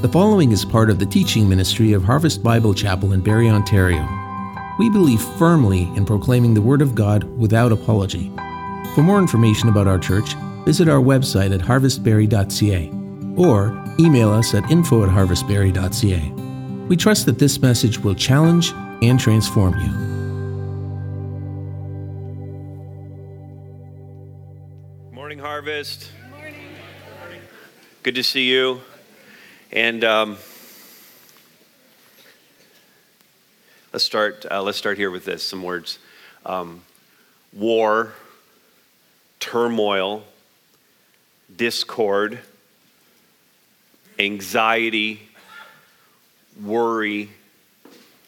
The following is part of the teaching ministry of Harvest Bible Chapel in Barrie, Ontario. We believe firmly in proclaiming the Word of God without apology. For more information about our church, visit our website at harvestbarrie.ca or email us at info at harvestbarrie.ca. We trust that this message will challenge and transform you. Morning, Harvest. Good, morning. Good to see you. And um, let's start. Uh, let's start here with this. Some words: um, war, turmoil, discord, anxiety, worry,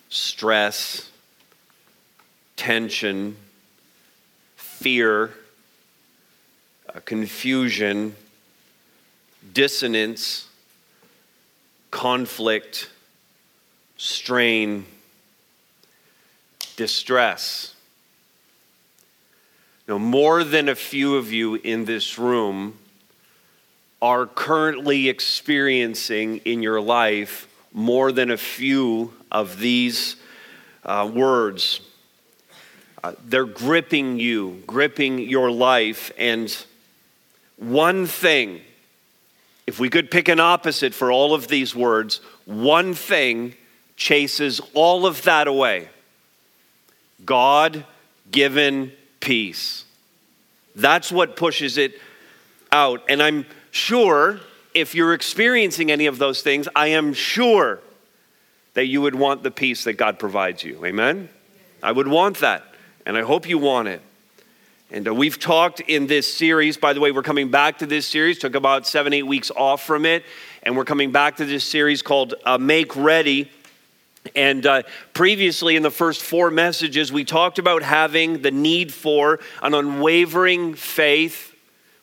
stress, tension, fear, uh, confusion, dissonance conflict, strain, distress. Now, more than a few of you in this room are currently experiencing in your life more than a few of these uh, words. Uh, they're gripping you, gripping your life, and one thing if we could pick an opposite for all of these words, one thing chases all of that away God given peace. That's what pushes it out. And I'm sure if you're experiencing any of those things, I am sure that you would want the peace that God provides you. Amen? I would want that. And I hope you want it. And uh, we've talked in this series, by the way, we're coming back to this series, took about seven, eight weeks off from it, and we're coming back to this series called uh, Make Ready. And uh, previously, in the first four messages, we talked about having the need for an unwavering faith.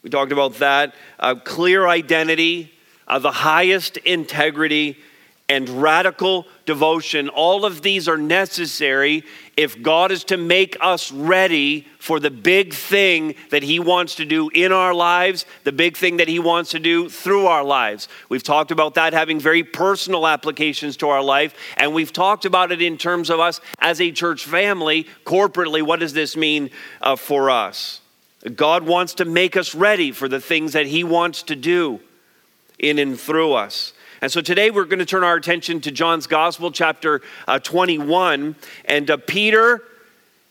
We talked about that, uh, clear identity, uh, the highest integrity, and radical devotion. All of these are necessary if God is to make us ready for the big thing that He wants to do in our lives, the big thing that He wants to do through our lives. We've talked about that having very personal applications to our life, and we've talked about it in terms of us as a church family, corporately. What does this mean uh, for us? God wants to make us ready for the things that He wants to do in and through us. And so today we're going to turn our attention to John's Gospel, chapter uh, 21. And uh, Peter,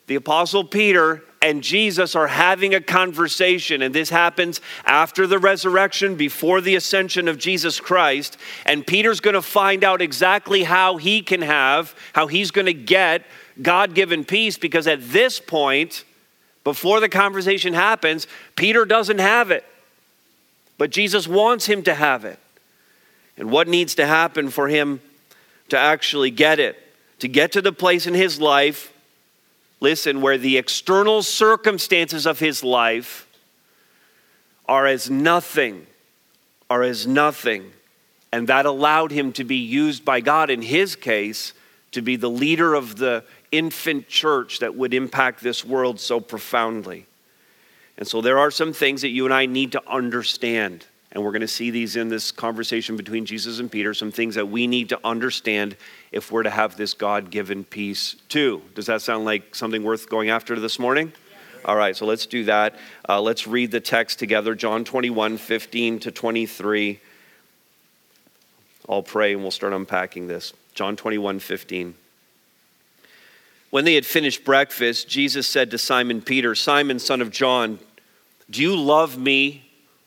the Apostle Peter, and Jesus are having a conversation. And this happens after the resurrection, before the ascension of Jesus Christ. And Peter's going to find out exactly how he can have, how he's going to get God given peace, because at this point, before the conversation happens, Peter doesn't have it. But Jesus wants him to have it and what needs to happen for him to actually get it, to get to the place in his life, listen, where the external circumstances of his life are as nothing, are as nothing. And that allowed him to be used by God, in his case, to be the leader of the infant church that would impact this world so profoundly. And so there are some things that you and I need to understand and we're going to see these in this conversation between Jesus and Peter, some things that we need to understand if we're to have this God given peace too. Does that sound like something worth going after this morning? All right, so let's do that. Uh, let's read the text together John 21, 15 to 23. I'll pray and we'll start unpacking this. John 21, 15. When they had finished breakfast, Jesus said to Simon Peter, Simon, son of John, do you love me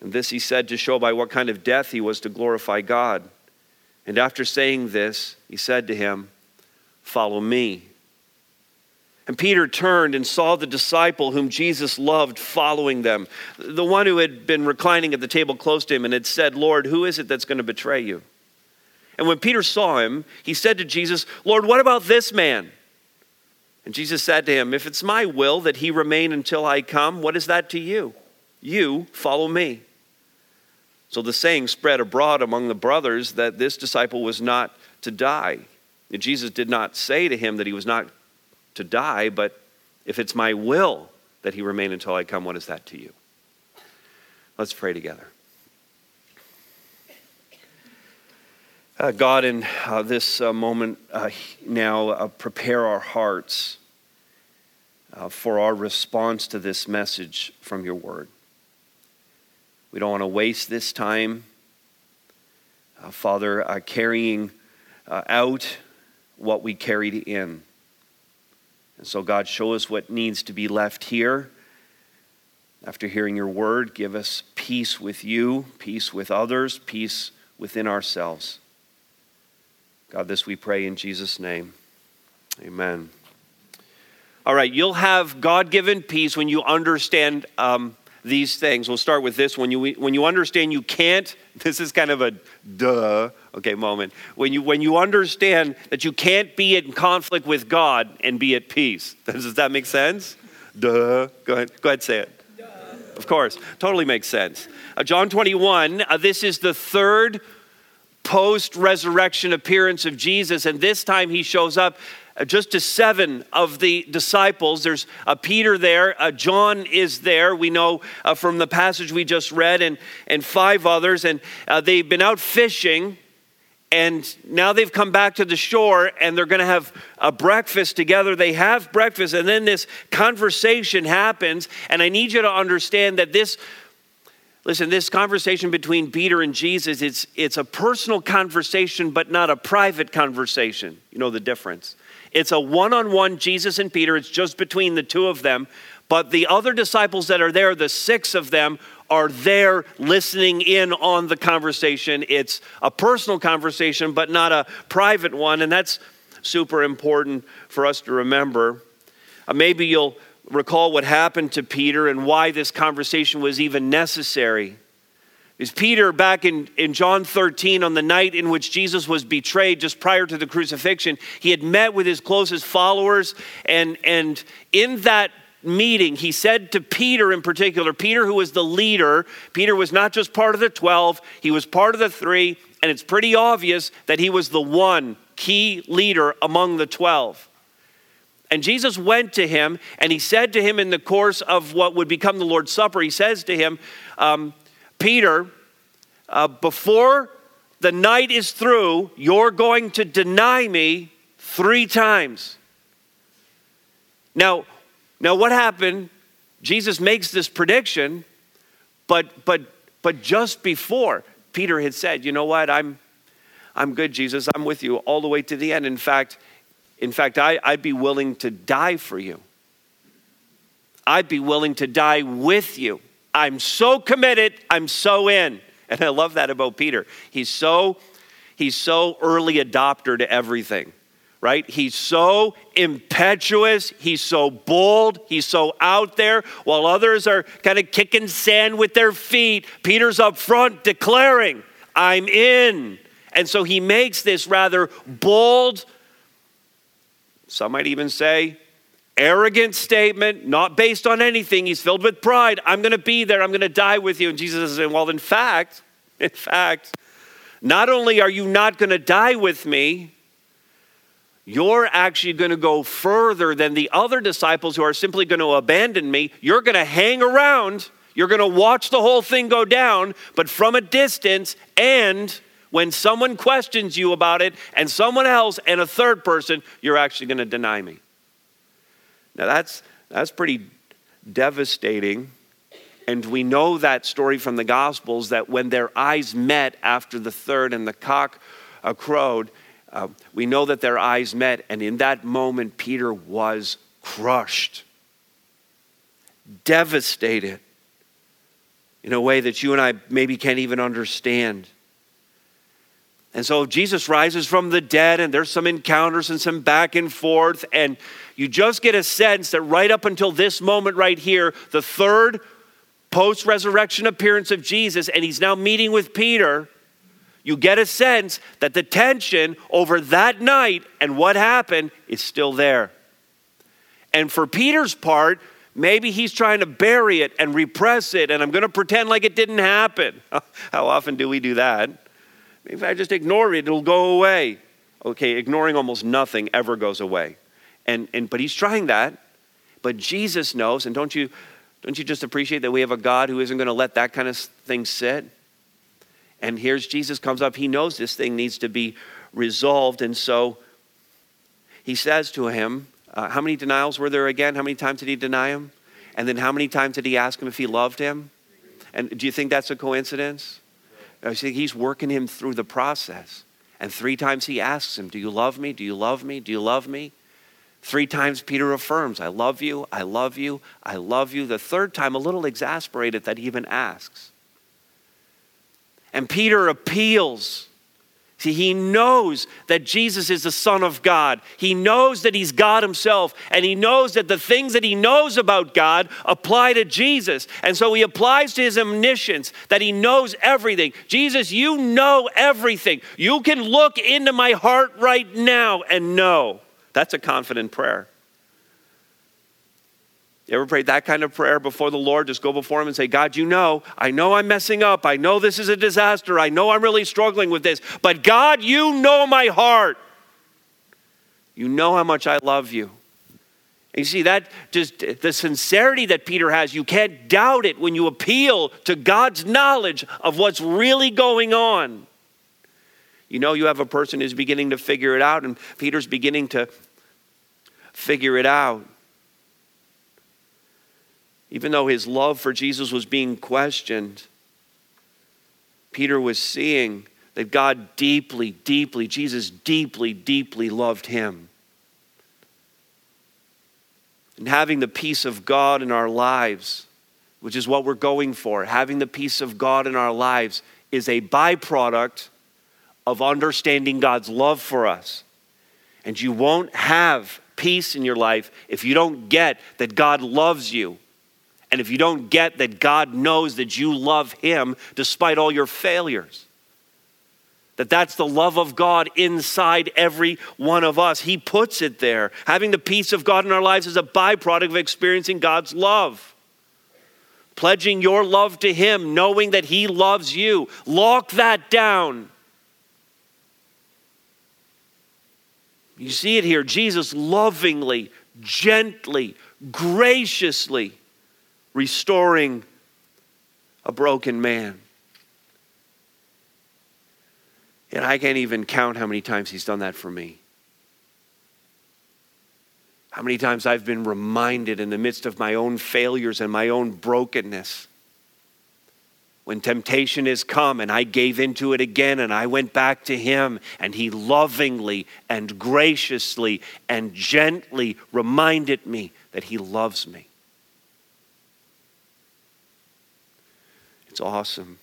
And this he said to show by what kind of death he was to glorify God. And after saying this, he said to him, Follow me. And Peter turned and saw the disciple whom Jesus loved following them, the one who had been reclining at the table close to him and had said, Lord, who is it that's going to betray you? And when Peter saw him, he said to Jesus, Lord, what about this man? And Jesus said to him, If it's my will that he remain until I come, what is that to you? You follow me. So the saying spread abroad among the brothers that this disciple was not to die. And Jesus did not say to him that he was not to die, but if it's my will that he remain until I come, what is that to you? Let's pray together. Uh, God, in uh, this uh, moment uh, now, uh, prepare our hearts uh, for our response to this message from your word. We don't want to waste this time, uh, Father, uh, carrying uh, out what we carried in. And so, God, show us what needs to be left here. After hearing your word, give us peace with you, peace with others, peace within ourselves. God, this we pray in Jesus' name. Amen. All right, you'll have God given peace when you understand um, these things. We'll start with this. When you, when you understand you can't, this is kind of a duh, okay, moment. When you, when you understand that you can't be in conflict with God and be at peace. Does that make sense? Duh. Go ahead, go ahead say it. Duh. Of course, totally makes sense. Uh, John 21, uh, this is the third post resurrection appearance of Jesus, and this time he shows up just to seven of the disciples. There's uh, Peter there, uh, John is there, we know uh, from the passage we just read, and, and five others. And uh, they've been out fishing, and now they've come back to the shore, and they're going to have a breakfast together. They have breakfast, and then this conversation happens. And I need you to understand that this Listen, this conversation between Peter and Jesus, it's, it's a personal conversation, but not a private conversation. You know the difference. It's a one on one Jesus and Peter, it's just between the two of them. But the other disciples that are there, the six of them, are there listening in on the conversation. It's a personal conversation, but not a private one. And that's super important for us to remember. Uh, maybe you'll recall what happened to Peter and why this conversation was even necessary. Is Peter back in, in John 13 on the night in which Jesus was betrayed just prior to the crucifixion? He had met with his closest followers, and, and in that meeting, he said to Peter in particular, Peter, who was the leader, Peter was not just part of the 12, he was part of the three, and it's pretty obvious that he was the one key leader among the 12. And Jesus went to him and he said to him in the course of what would become the Lord's Supper, he says to him, um, Peter, uh, before the night is through, you're going to deny me three times. Now, now what happened? Jesus makes this prediction, but but but just before Peter had said, "You know what? I'm I'm good, Jesus. I'm with you all the way to the end." In fact, in fact, I, I'd be willing to die for you. I'd be willing to die with you. I'm so committed, I'm so in. And I love that about Peter. He's so he's so early adopter to everything. Right? He's so impetuous, he's so bold, he's so out there while others are kind of kicking sand with their feet. Peter's up front declaring, "I'm in." And so he makes this rather bold some might even say, arrogant statement, not based on anything. He's filled with pride. I'm going to be there. I'm going to die with you. And Jesus is saying, well, in fact, in fact, not only are you not going to die with me, you're actually going to go further than the other disciples who are simply going to abandon me. You're going to hang around. You're going to watch the whole thing go down, but from a distance and when someone questions you about it and someone else and a third person, you're actually going to deny me. Now that's that's pretty devastating And we know that story from the Gospels that when their eyes met after the third and the cock uh, crowed, uh, we know that their eyes met. And in that moment, Peter was crushed, devastated in a way that you and I maybe can't even understand. And so Jesus rises from the dead, and there's some encounters and some back and forth. And you just get a sense that right up until this moment, right here, the third post resurrection appearance of Jesus, and he's now meeting with Peter, you get a sense that the tension over that night and what happened is still there. And for Peter's part, maybe he's trying to bury it and repress it, and I'm going to pretend like it didn't happen. How often do we do that? Maybe if I just ignore it, it'll go away. Okay, ignoring almost nothing ever goes away. And, and but he's trying that. But Jesus knows, and don't you don't you just appreciate that we have a God who isn't going to let that kind of thing sit? And here's Jesus comes up. He knows this thing needs to be resolved. And so he says to him, uh, How many denials were there again? How many times did he deny him? And then how many times did he ask him if he loved him? And do you think that's a coincidence? I think he's working him through the process. And three times he asks him, Do you love me? Do you love me? Do you love me? Three times Peter affirms, I love you, I love you, I love you. The third time, a little exasperated that he even asks. And Peter appeals. See, he knows that Jesus is the Son of God. He knows that he's God himself. And he knows that the things that he knows about God apply to Jesus. And so he applies to his omniscience that he knows everything. Jesus, you know everything. You can look into my heart right now and know. That's a confident prayer. You ever prayed that kind of prayer before the Lord? Just go before Him and say, God, you know, I know I'm messing up. I know this is a disaster. I know I'm really struggling with this. But God, you know my heart. You know how much I love you. And you see, that just the sincerity that Peter has, you can't doubt it when you appeal to God's knowledge of what's really going on. You know, you have a person who's beginning to figure it out, and Peter's beginning to figure it out. Even though his love for Jesus was being questioned, Peter was seeing that God deeply, deeply, Jesus deeply, deeply loved him. And having the peace of God in our lives, which is what we're going for, having the peace of God in our lives is a byproduct of understanding God's love for us. And you won't have peace in your life if you don't get that God loves you. And if you don't get that God knows that you love Him despite all your failures. That that's the love of God inside every one of us. He puts it there. Having the peace of God in our lives is a byproduct of experiencing God's love. Pledging your love to Him, knowing that He loves you. Lock that down. You see it here. Jesus lovingly, gently, graciously restoring a broken man. And I can't even count how many times he's done that for me. How many times I've been reminded in the midst of my own failures and my own brokenness when temptation has come and I gave into it again and I went back to him and he lovingly and graciously and gently reminded me that he loves me. It's awesome.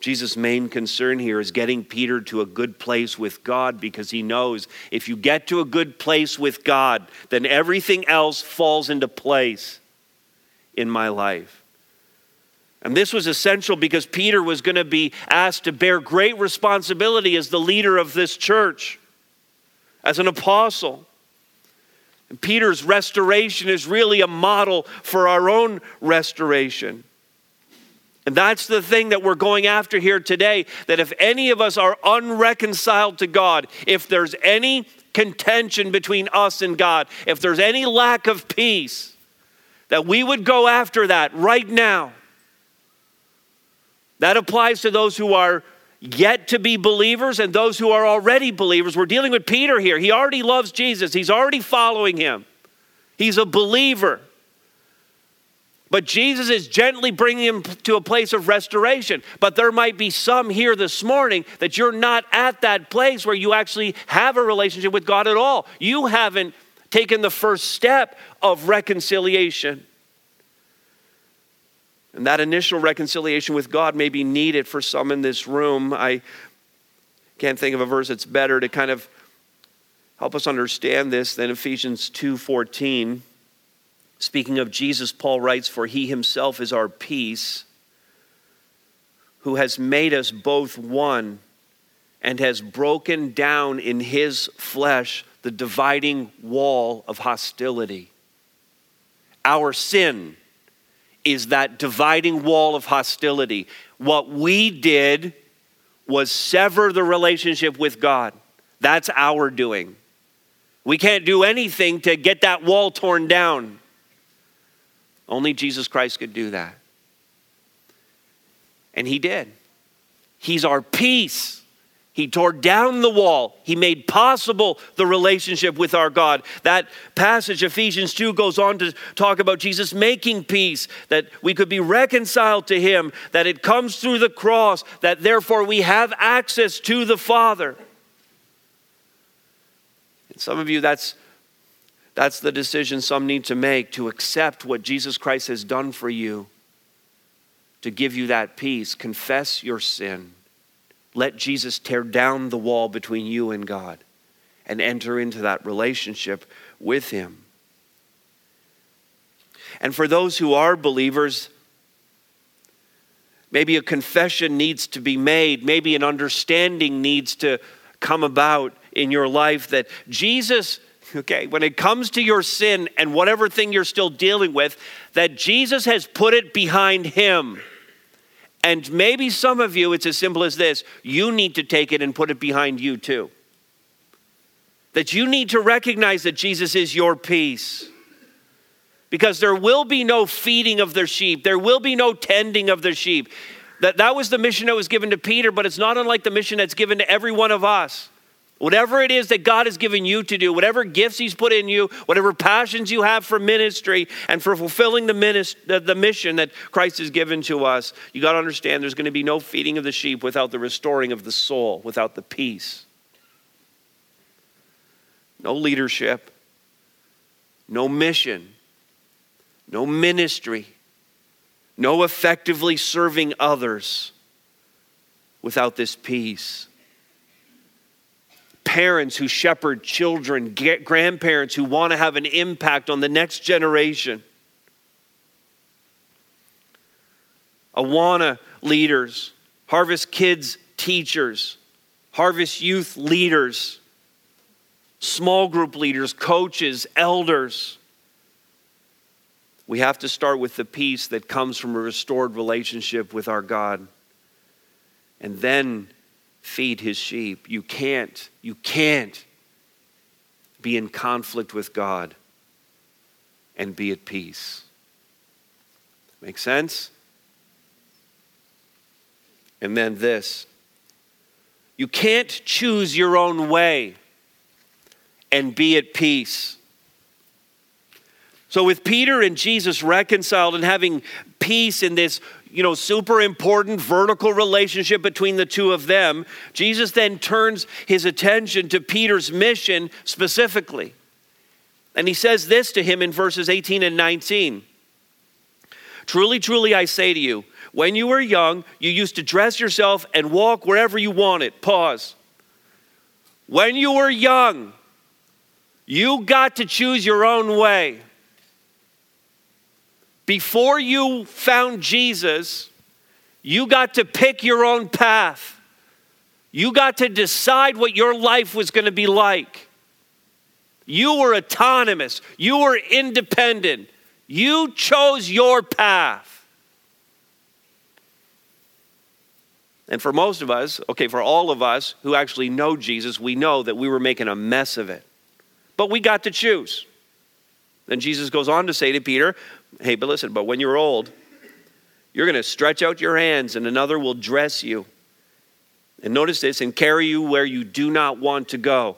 Jesus' main concern here is getting Peter to a good place with God because he knows if you get to a good place with God, then everything else falls into place in my life. And this was essential because Peter was going to be asked to bear great responsibility as the leader of this church, as an apostle. And Peter's restoration is really a model for our own restoration. And that's the thing that we're going after here today that if any of us are unreconciled to God, if there's any contention between us and God, if there's any lack of peace, that we would go after that right now that applies to those who are yet to be believers and those who are already believers. We're dealing with Peter here. He already loves Jesus, he's already following him, he's a believer. But Jesus is gently bringing him to a place of restoration. But there might be some here this morning that you're not at that place where you actually have a relationship with God at all. You haven't taken the first step of reconciliation. And that initial reconciliation with God may be needed for some in this room. I can't think of a verse that's better to kind of help us understand this than Ephesians 2:14. Speaking of Jesus, Paul writes, For he himself is our peace, who has made us both one and has broken down in his flesh the dividing wall of hostility. Our sin is that dividing wall of hostility. What we did was sever the relationship with God. That's our doing. We can't do anything to get that wall torn down. Only Jesus Christ could do that. And he did. He's our peace. He tore down the wall. He made possible the relationship with our God. That passage, Ephesians 2, goes on to talk about Jesus making peace, that we could be reconciled to Him, that it comes through the cross, that therefore we have access to the Father. And some of you, that's that's the decision some need to make to accept what Jesus Christ has done for you, to give you that peace. Confess your sin. Let Jesus tear down the wall between you and God and enter into that relationship with Him. And for those who are believers, maybe a confession needs to be made, maybe an understanding needs to come about in your life that Jesus okay, when it comes to your sin and whatever thing you're still dealing with, that Jesus has put it behind him. And maybe some of you, it's as simple as this you need to take it and put it behind you too. That you need to recognize that Jesus is your peace. Because there will be no feeding of their sheep, there will be no tending of their sheep. That, that was the mission that was given to Peter, but it's not unlike the mission that's given to every one of us. Whatever it is that God has given you to do, whatever gifts He's put in you, whatever passions you have for ministry and for fulfilling the, minist- the, the mission that Christ has given to us, you got to understand there's going to be no feeding of the sheep without the restoring of the soul, without the peace. No leadership, no mission, no ministry, no effectively serving others without this peace parents who shepherd children, grandparents who want to have an impact on the next generation. Awana leaders, Harvest Kids teachers, Harvest Youth leaders, small group leaders, coaches, elders. We have to start with the peace that comes from a restored relationship with our God. And then feed his sheep. You can't, you can't be in conflict with God and be at peace. Make sense? And then this you can't choose your own way and be at peace. So, with Peter and Jesus reconciled and having peace in this you know, super important vertical relationship between the two of them, Jesus then turns his attention to Peter's mission specifically. And he says this to him in verses 18 and 19 Truly, truly, I say to you, when you were young, you used to dress yourself and walk wherever you wanted. Pause. When you were young, you got to choose your own way. Before you found Jesus, you got to pick your own path. You got to decide what your life was going to be like. You were autonomous, you were independent. You chose your path. And for most of us, okay, for all of us who actually know Jesus, we know that we were making a mess of it. But we got to choose. Then Jesus goes on to say to Peter, Hey, but listen, but when you're old, you're going to stretch out your hands and another will dress you. And notice this and carry you where you do not want to go.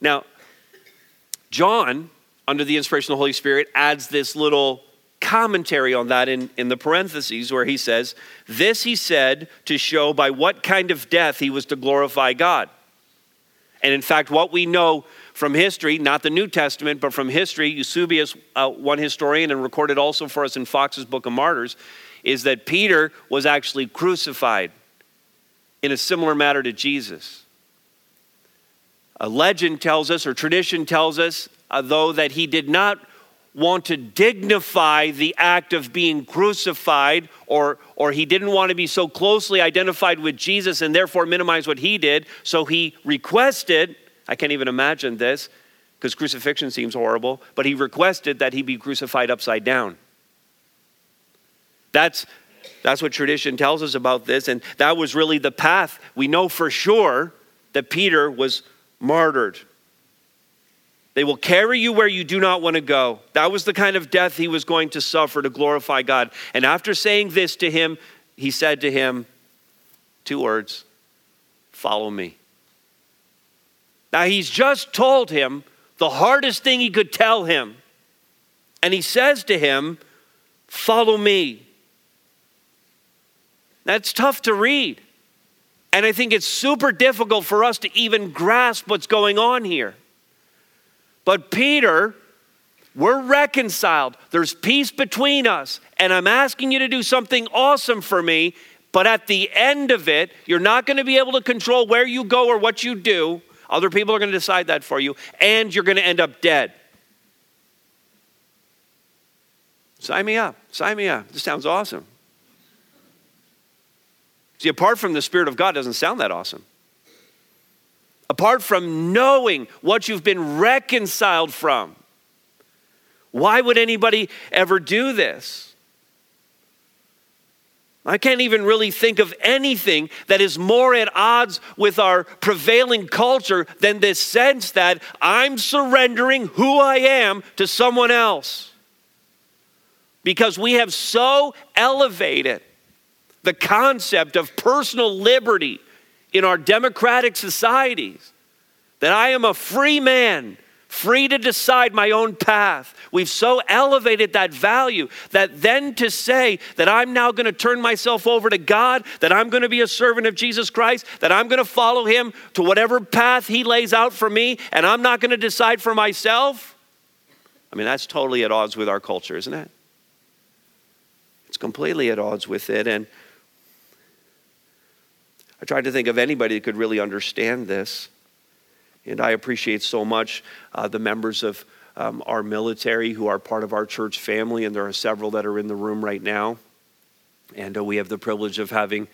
Now, John under the inspiration of the Holy Spirit, adds this little commentary on that in, in the parentheses where he says, This he said to show by what kind of death he was to glorify God. And in fact, what we know from history, not the New Testament, but from history, Eusebius, uh, one historian, and recorded also for us in Foxe's Book of Martyrs, is that Peter was actually crucified in a similar manner to Jesus. A legend tells us, or tradition tells us, uh, though, that he did not want to dignify the act of being crucified, or, or he didn't want to be so closely identified with Jesus and therefore minimize what he did. So he requested, I can't even imagine this because crucifixion seems horrible, but he requested that he be crucified upside down. That's, that's what tradition tells us about this, and that was really the path. We know for sure that Peter was martyred. They will carry you where you do not want to go. That was the kind of death he was going to suffer to glorify God. And after saying this to him, he said to him two words Follow me. Now, he's just told him the hardest thing he could tell him. And he says to him, Follow me. That's tough to read. And I think it's super difficult for us to even grasp what's going on here. But Peter, we're reconciled. There's peace between us. And I'm asking you to do something awesome for me. But at the end of it, you're not going to be able to control where you go or what you do. Other people are going to decide that for you. And you're going to end up dead. Sign me up. Sign me up. This sounds awesome. See, apart from the Spirit of God, doesn't sound that awesome apart from knowing what you've been reconciled from. Why would anybody ever do this? I can't even really think of anything that is more at odds with our prevailing culture than this sense that I'm surrendering who I am to someone else. Because we have so elevated the concept of personal liberty in our democratic societies that I am a free man, free to decide my own path. We've so elevated that value that then to say that I'm now going to turn myself over to God, that I'm going to be a servant of Jesus Christ, that I'm going to follow him to whatever path he lays out for me, and I'm not going to decide for myself. I mean, that's totally at odds with our culture, isn't it? It's completely at odds with it. And I tried to think of anybody that could really understand this. And I appreciate so much uh, the members of um, our military who are part of our church family, and there are several that are in the room right now. And uh, we have the privilege of having,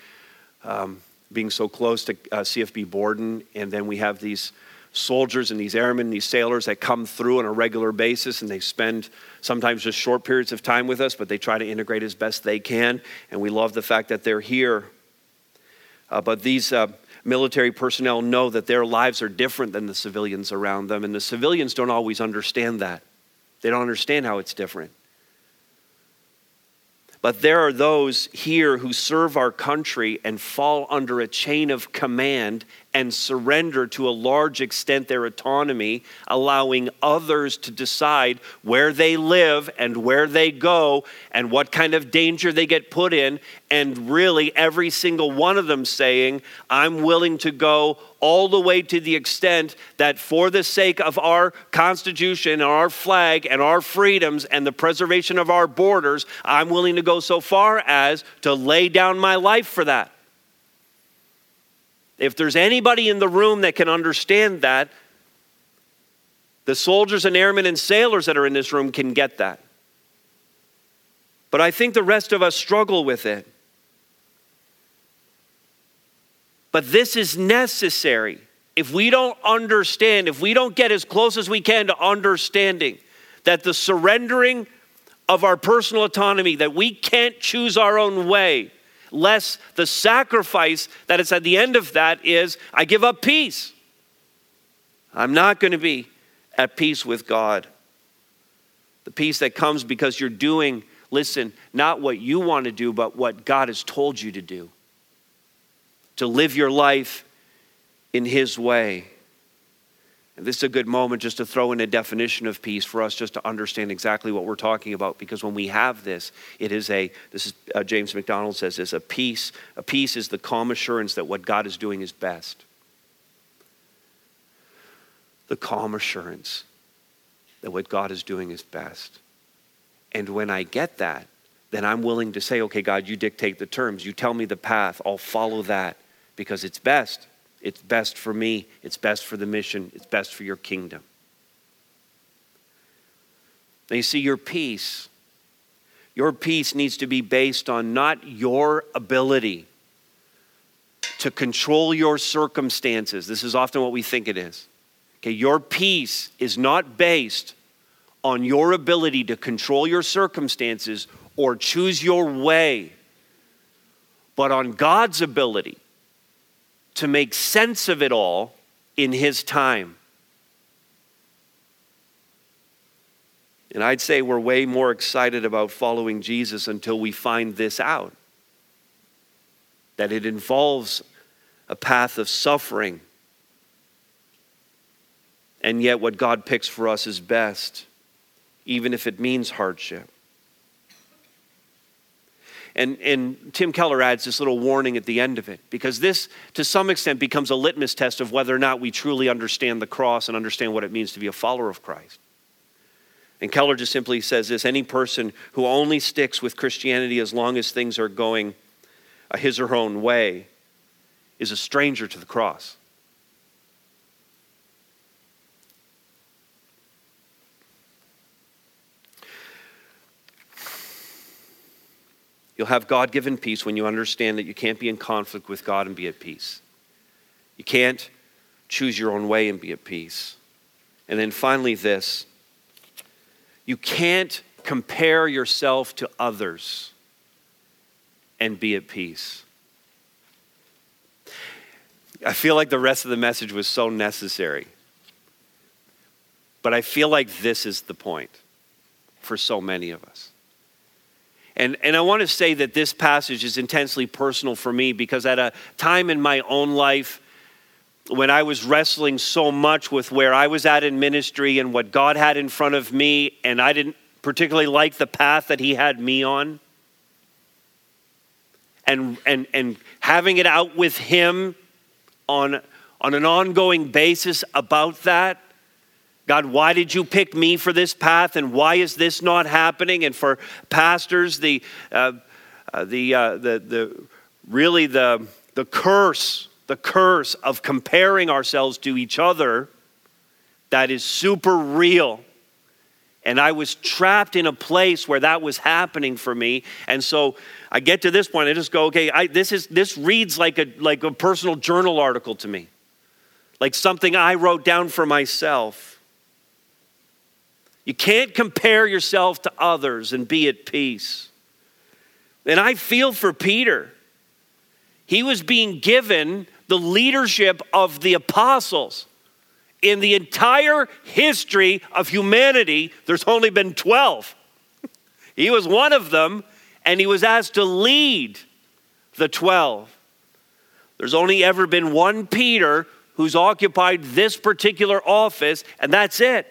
um, being so close to uh, CFB Borden, and then we have these soldiers and these airmen, and these sailors that come through on a regular basis and they spend sometimes just short periods of time with us, but they try to integrate as best they can. And we love the fact that they're here uh, but these uh, military personnel know that their lives are different than the civilians around them, and the civilians don't always understand that. They don't understand how it's different. But there are those here who serve our country and fall under a chain of command and surrender to a large extent their autonomy, allowing others to decide where they live and where they go and what kind of danger they get put in. And really, every single one of them saying, I'm willing to go all the way to the extent that for the sake of our Constitution and our flag and our freedoms and the preservation of our borders, I'm willing to go so far as to lay down my life for that. If there's anybody in the room that can understand that, the soldiers and airmen and sailors that are in this room can get that. But I think the rest of us struggle with it. But this is necessary. If we don't understand, if we don't get as close as we can to understanding that the surrendering of our personal autonomy, that we can't choose our own way, less the sacrifice that is at the end of that is I give up peace. I'm not going to be at peace with God. The peace that comes because you're doing, listen, not what you want to do, but what God has told you to do to live your life in His way. And this is a good moment just to throw in a definition of peace for us just to understand exactly what we're talking about because when we have this, it is a, this is, uh, James MacDonald says this, a peace. A peace is the calm assurance that what God is doing is best. The calm assurance that what God is doing is best. And when I get that, then I'm willing to say, okay, God, you dictate the terms. You tell me the path. I'll follow that because it's best. It's best for me. It's best for the mission. It's best for your kingdom. Now, you see, your peace, your peace needs to be based on not your ability to control your circumstances. This is often what we think it is. Okay, your peace is not based on your ability to control your circumstances or choose your way, but on God's ability to make sense of it all in His time. And I'd say we're way more excited about following Jesus until we find this out that it involves a path of suffering. And yet, what God picks for us is best, even if it means hardship. And, and Tim Keller adds this little warning at the end of it, because this, to some extent, becomes a litmus test of whether or not we truly understand the cross and understand what it means to be a follower of Christ. And Keller just simply says this any person who only sticks with Christianity as long as things are going uh, his or her own way is a stranger to the cross. You'll have God given peace when you understand that you can't be in conflict with God and be at peace. You can't choose your own way and be at peace. And then finally, this you can't compare yourself to others and be at peace. I feel like the rest of the message was so necessary. But I feel like this is the point for so many of us. And, and I want to say that this passage is intensely personal for me because at a time in my own life when I was wrestling so much with where I was at in ministry and what God had in front of me, and I didn't particularly like the path that He had me on, and, and, and having it out with Him on, on an ongoing basis about that God, why did you pick me for this path and why is this not happening? And for pastors, the, uh, uh, the, uh, the, the, really the, the curse, the curse of comparing ourselves to each other that is super real. And I was trapped in a place where that was happening for me. And so I get to this point, I just go, okay, I, this, is, this reads like a, like a personal journal article to me, like something I wrote down for myself. You can't compare yourself to others and be at peace. And I feel for Peter. He was being given the leadership of the apostles. In the entire history of humanity, there's only been 12. he was one of them, and he was asked to lead the 12. There's only ever been one Peter who's occupied this particular office, and that's it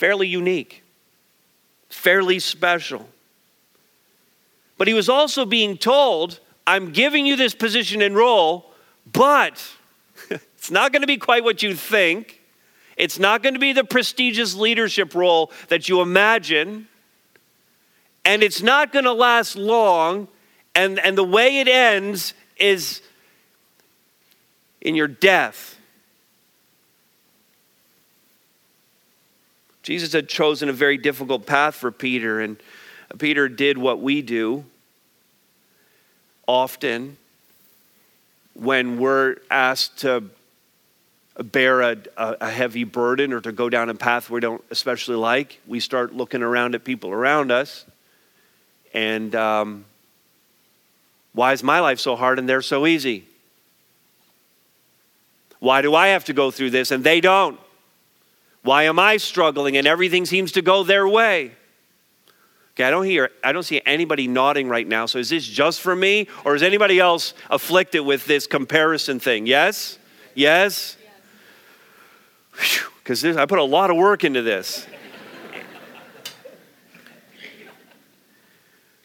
fairly unique, fairly special. But he was also being told, I'm giving you this position and role, but it's not going to be quite what you think. It's not going to be the prestigious leadership role that you imagine. And it's not going to last long. And, and the way it ends is in your death. Jesus had chosen a very difficult path for Peter, and Peter did what we do often when we're asked to bear a, a, heavy burden or to go down a path we don't especially like. We start looking around at people around us, and um, why is my life so hard and they're so easy? Why do I have to go through this and they don't? Why am I struggling and everything seems to go their way? Okay, I don't hear, I don't see anybody nodding right now. So is this just for me or is anybody else afflicted with this comparison thing? Yes? Yes? Because I put a lot of work into this.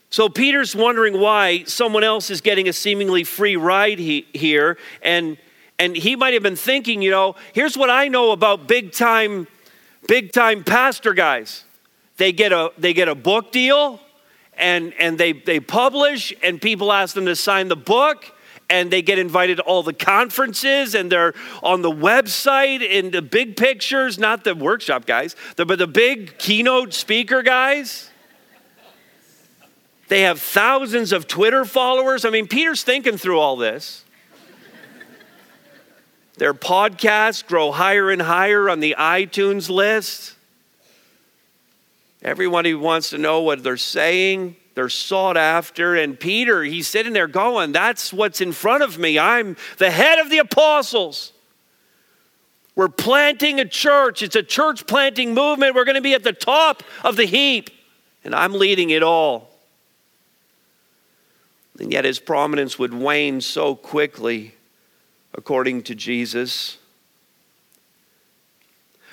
So Peter's wondering why someone else is getting a seemingly free ride he, here. And, and he might have been thinking, you know, here's what I know about big time, big time pastor guys. They get a, they get a book deal and, and they, they publish and people ask them to sign the book and they get invited to all the conferences and they're on the website in the big pictures, not the workshop guys, but the big keynote speaker guys. They have thousands of Twitter followers. I mean, Peter's thinking through all this. Their podcasts grow higher and higher on the iTunes list. Everybody wants to know what they're saying. They're sought after. And Peter, he's sitting there going, That's what's in front of me. I'm the head of the apostles. We're planting a church. It's a church planting movement. We're going to be at the top of the heap. And I'm leading it all. And yet his prominence would wane so quickly, according to Jesus.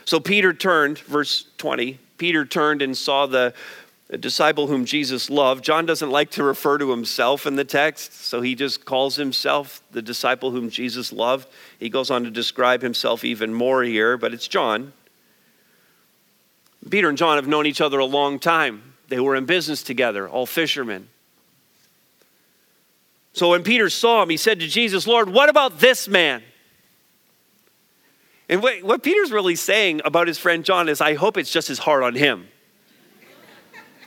So Peter turned, verse 20, Peter turned and saw the disciple whom Jesus loved. John doesn't like to refer to himself in the text, so he just calls himself the disciple whom Jesus loved. He goes on to describe himself even more here, but it's John. Peter and John have known each other a long time. They were in business together, all fishermen. So when Peter saw him, he said to Jesus, Lord, what about this man? And what Peter's really saying about his friend John is, I hope it's just as hard on him.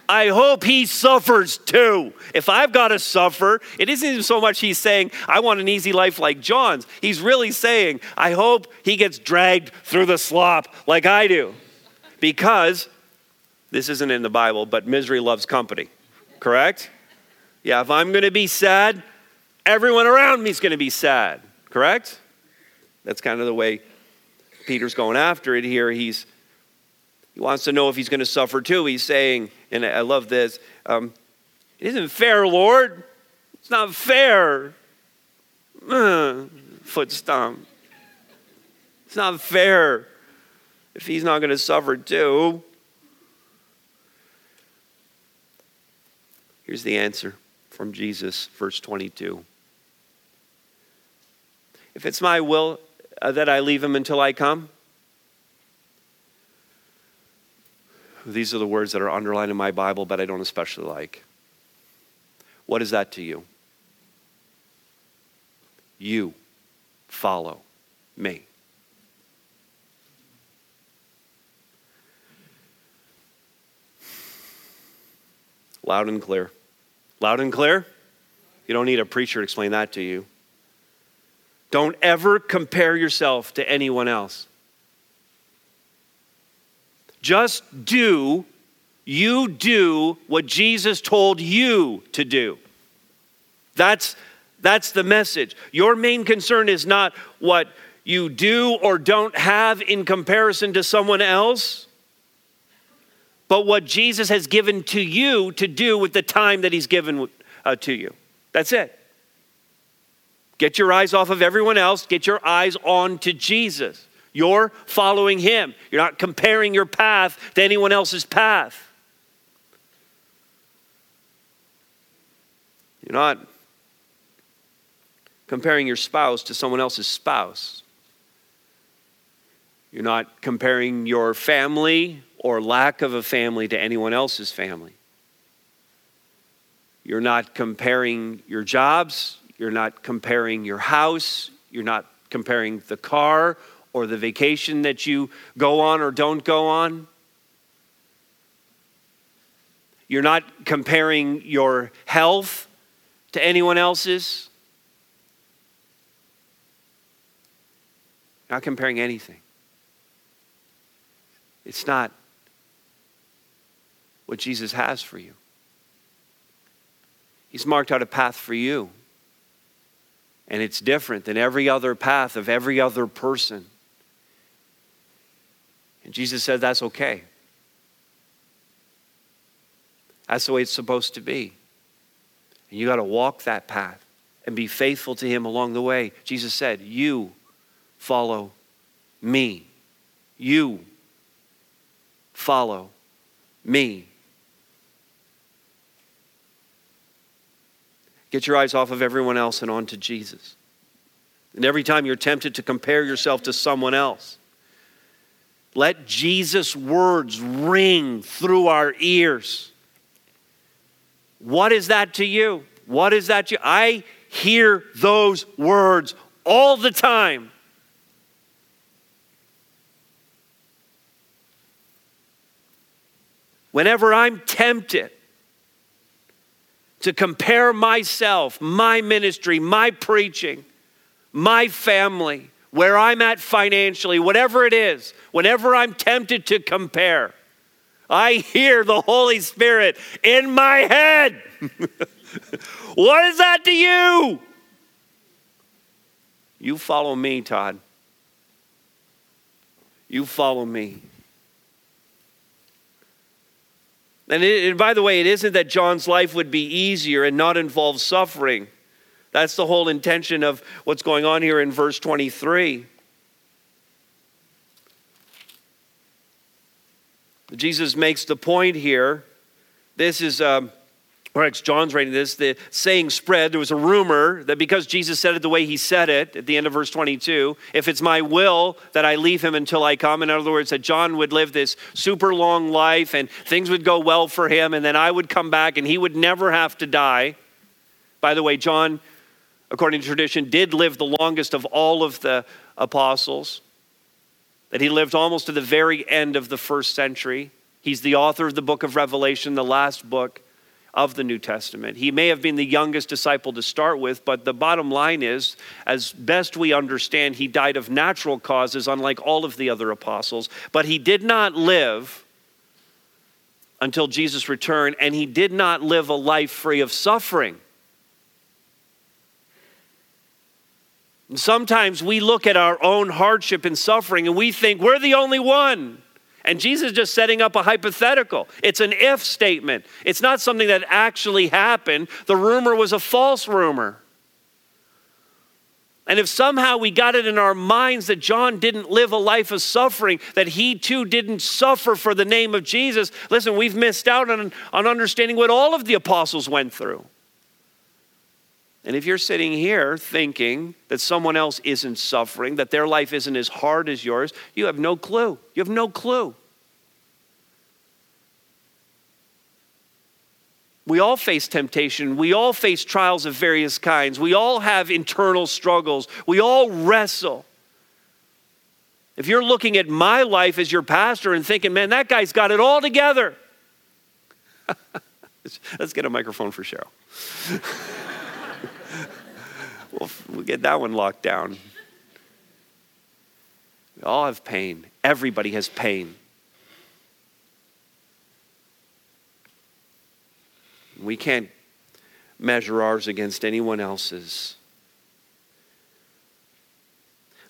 I hope he suffers too. If I've got to suffer, it isn't so much he's saying, I want an easy life like John's. He's really saying, I hope he gets dragged through the slop like I do. Because this isn't in the Bible, but misery loves company, correct? Yeah, if I'm going to be sad, everyone around me is going to be sad, correct? That's kind of the way Peter's going after it here. He's, he wants to know if he's going to suffer too. He's saying, and I love this, um, it isn't fair, Lord. It's not fair. Uh, foot stomp. It's not fair if he's not going to suffer too. Here's the answer from Jesus, verse 22. If it's my will uh, that I leave him until I come, these are the words that are underlined in my Bible, but I don't especially like. What is that to you? You follow me. Loud and clear. Loud and clear? You don't need a preacher to explain that to you. Don't ever compare yourself to anyone else. Just do, you do what Jesus told you to do. That's, that's the message. Your main concern is not what you do or don't have in comparison to someone else, but what Jesus has given to you to do with the time that He's given uh, to you. That's it. Get your eyes off of everyone else, get your eyes on to Jesus. You're following him. You're not comparing your path to anyone else's path. You're not comparing your spouse to someone else's spouse. You're not comparing your family or lack of a family to anyone else's family. You're not comparing your jobs you're not comparing your house. You're not comparing the car or the vacation that you go on or don't go on. You're not comparing your health to anyone else's. Not comparing anything. It's not what Jesus has for you. He's marked out a path for you. And it's different than every other path of every other person. And Jesus said that's okay. That's the way it's supposed to be. And you got to walk that path and be faithful to Him along the way. Jesus said, You follow me. You follow me. Get your eyes off of everyone else and onto Jesus. And every time you're tempted to compare yourself to someone else, let Jesus' words ring through our ears. What is that to you? What is that to you? I hear those words all the time. Whenever I'm tempted to compare myself, my ministry, my preaching, my family, where I'm at financially, whatever it is, whenever I'm tempted to compare, I hear the Holy Spirit in my head. what is that to you? You follow me, Todd. You follow me. And, it, by the way, it isn't that John's life would be easier and not involve suffering. That's the whole intention of what's going on here in verse 23. Jesus makes the point here. This is. Um, or John's writing this, the saying spread. There was a rumor that because Jesus said it the way he said it at the end of verse 22, if it's my will that I leave him until I come, in other words, that John would live this super long life and things would go well for him, and then I would come back and he would never have to die. By the way, John, according to tradition, did live the longest of all of the apostles, that he lived almost to the very end of the first century. He's the author of the book of Revelation, the last book of the New Testament. He may have been the youngest disciple to start with, but the bottom line is, as best we understand, he died of natural causes, unlike all of the other apostles. But he did not live until Jesus returned, and he did not live a life free of suffering. And sometimes we look at our own hardship and suffering and we think we're the only one. And Jesus is just setting up a hypothetical. It's an if statement, it's not something that actually happened. The rumor was a false rumor. And if somehow we got it in our minds that John didn't live a life of suffering, that he too didn't suffer for the name of Jesus, listen, we've missed out on, on understanding what all of the apostles went through. And if you're sitting here thinking that someone else isn't suffering, that their life isn't as hard as yours, you have no clue. You have no clue. We all face temptation. We all face trials of various kinds. We all have internal struggles. We all wrestle. If you're looking at my life as your pastor and thinking, man, that guy's got it all together. Let's get a microphone for Cheryl. we'll, we'll get that one locked down. We all have pain. Everybody has pain. We can't measure ours against anyone else's.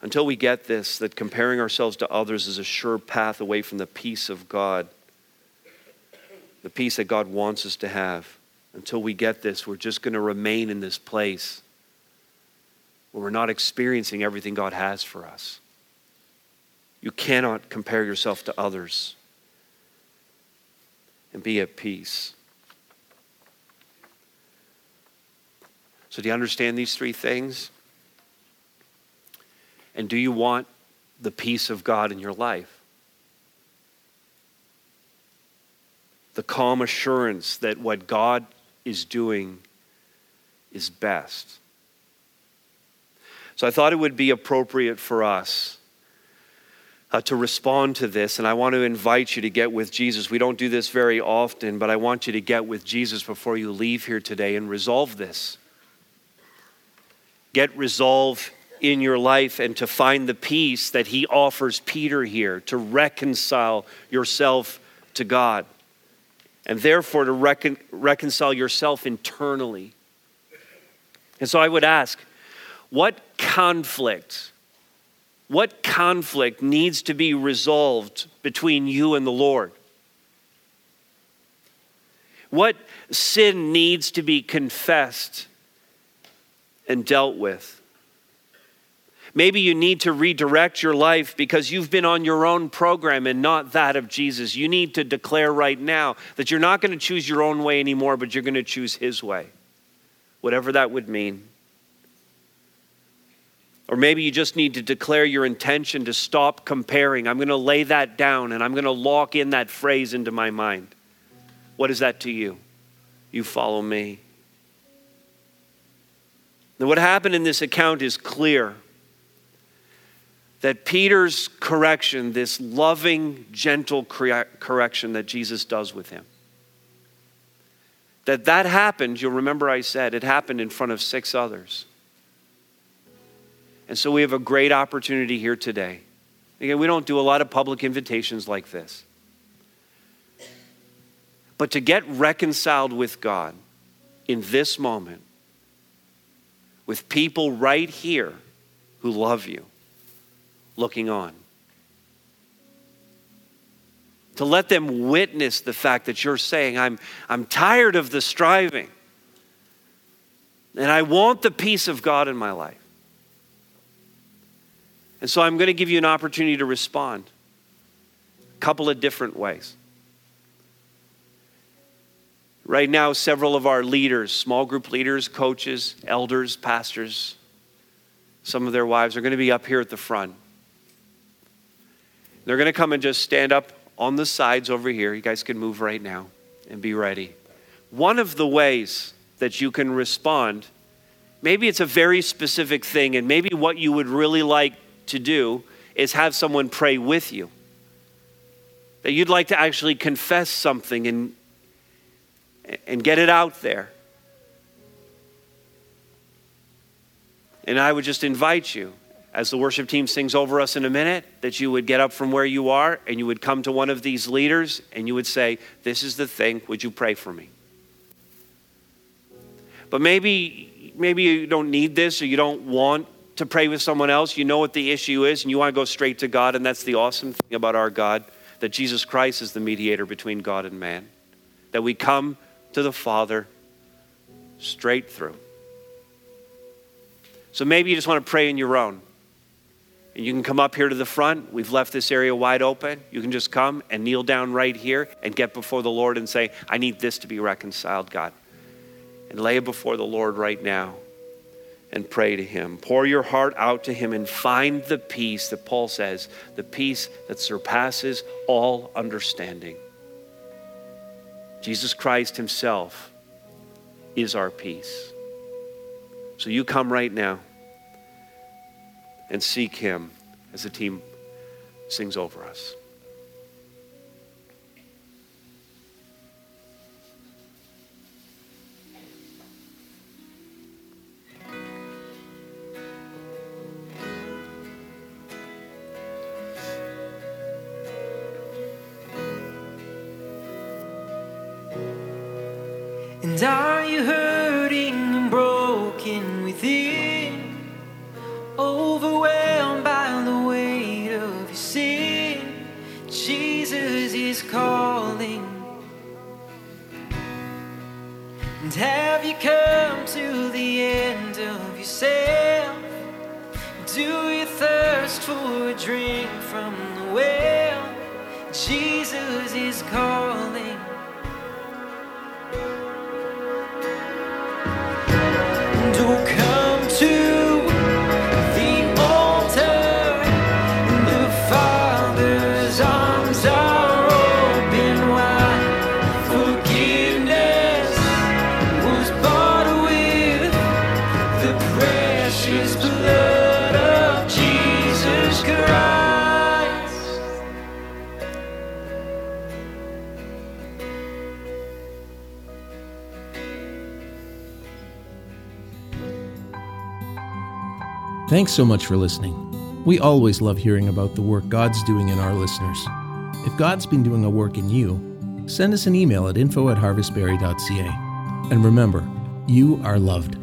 Until we get this, that comparing ourselves to others is a sure path away from the peace of God, the peace that God wants us to have. Until we get this, we're just going to remain in this place where we're not experiencing everything God has for us. You cannot compare yourself to others and be at peace. So, do you understand these three things? And do you want the peace of God in your life? The calm assurance that what God is doing is best. So I thought it would be appropriate for us uh, to respond to this, and I want to invite you to get with Jesus. We don't do this very often, but I want you to get with Jesus before you leave here today and resolve this. Get resolve in your life and to find the peace that he offers Peter here to reconcile yourself to God and therefore to recon- reconcile yourself internally. And so I would ask, what conflict, what conflict needs to be resolved between you and the Lord? What sin needs to be confessed and dealt with? Maybe you need to redirect your life because you've been on your own program and not that of Jesus. You need to declare right now that you're not going to choose your own way anymore, but you're going to choose His way, whatever that would mean. Or maybe you just need to declare your intention to stop comparing. I'm going to lay that down and I'm going to lock in that phrase into my mind. What is that to you? You follow me. Now, what happened in this account is clear that Peter's correction, this loving, gentle correction that Jesus does with him, that that happened, you'll remember I said, it happened in front of six others. And so we have a great opportunity here today. Again, we don't do a lot of public invitations like this. But to get reconciled with God in this moment, with people right here who love you, looking on. To let them witness the fact that you're saying, I'm, I'm tired of the striving, and I want the peace of God in my life. And so I'm going to give you an opportunity to respond a couple of different ways. Right now, several of our leaders, small group leaders, coaches, elders, pastors, some of their wives are going to be up here at the front. They're going to come and just stand up on the sides over here. You guys can move right now and be ready. One of the ways that you can respond, maybe it's a very specific thing, and maybe what you would really like to do is have someone pray with you. That you'd like to actually confess something and, and get it out there. And I would just invite you as the worship team sings over us in a minute, that you would get up from where you are and you would come to one of these leaders and you would say, This is the thing, would you pray for me? But maybe, maybe you don't need this or you don't want to pray with someone else. You know what the issue is and you want to go straight to God. And that's the awesome thing about our God that Jesus Christ is the mediator between God and man. That we come to the Father straight through. So maybe you just want to pray in your own. And you can come up here to the front. We've left this area wide open. You can just come and kneel down right here and get before the Lord and say, I need this to be reconciled, God. And lay it before the Lord right now and pray to Him. Pour your heart out to Him and find the peace that Paul says, the peace that surpasses all understanding. Jesus Christ Himself is our peace. So you come right now and seek Him as the team sings over us. And are you hurting have you come to the end of yourself? Do you thirst for a drink from the well? Jesus is calling. Thanks so much for listening. We always love hearing about the work God's doing in our listeners. If God's been doing a work in you, send us an email at info at harvestbarrie.ca. And remember, you are loved.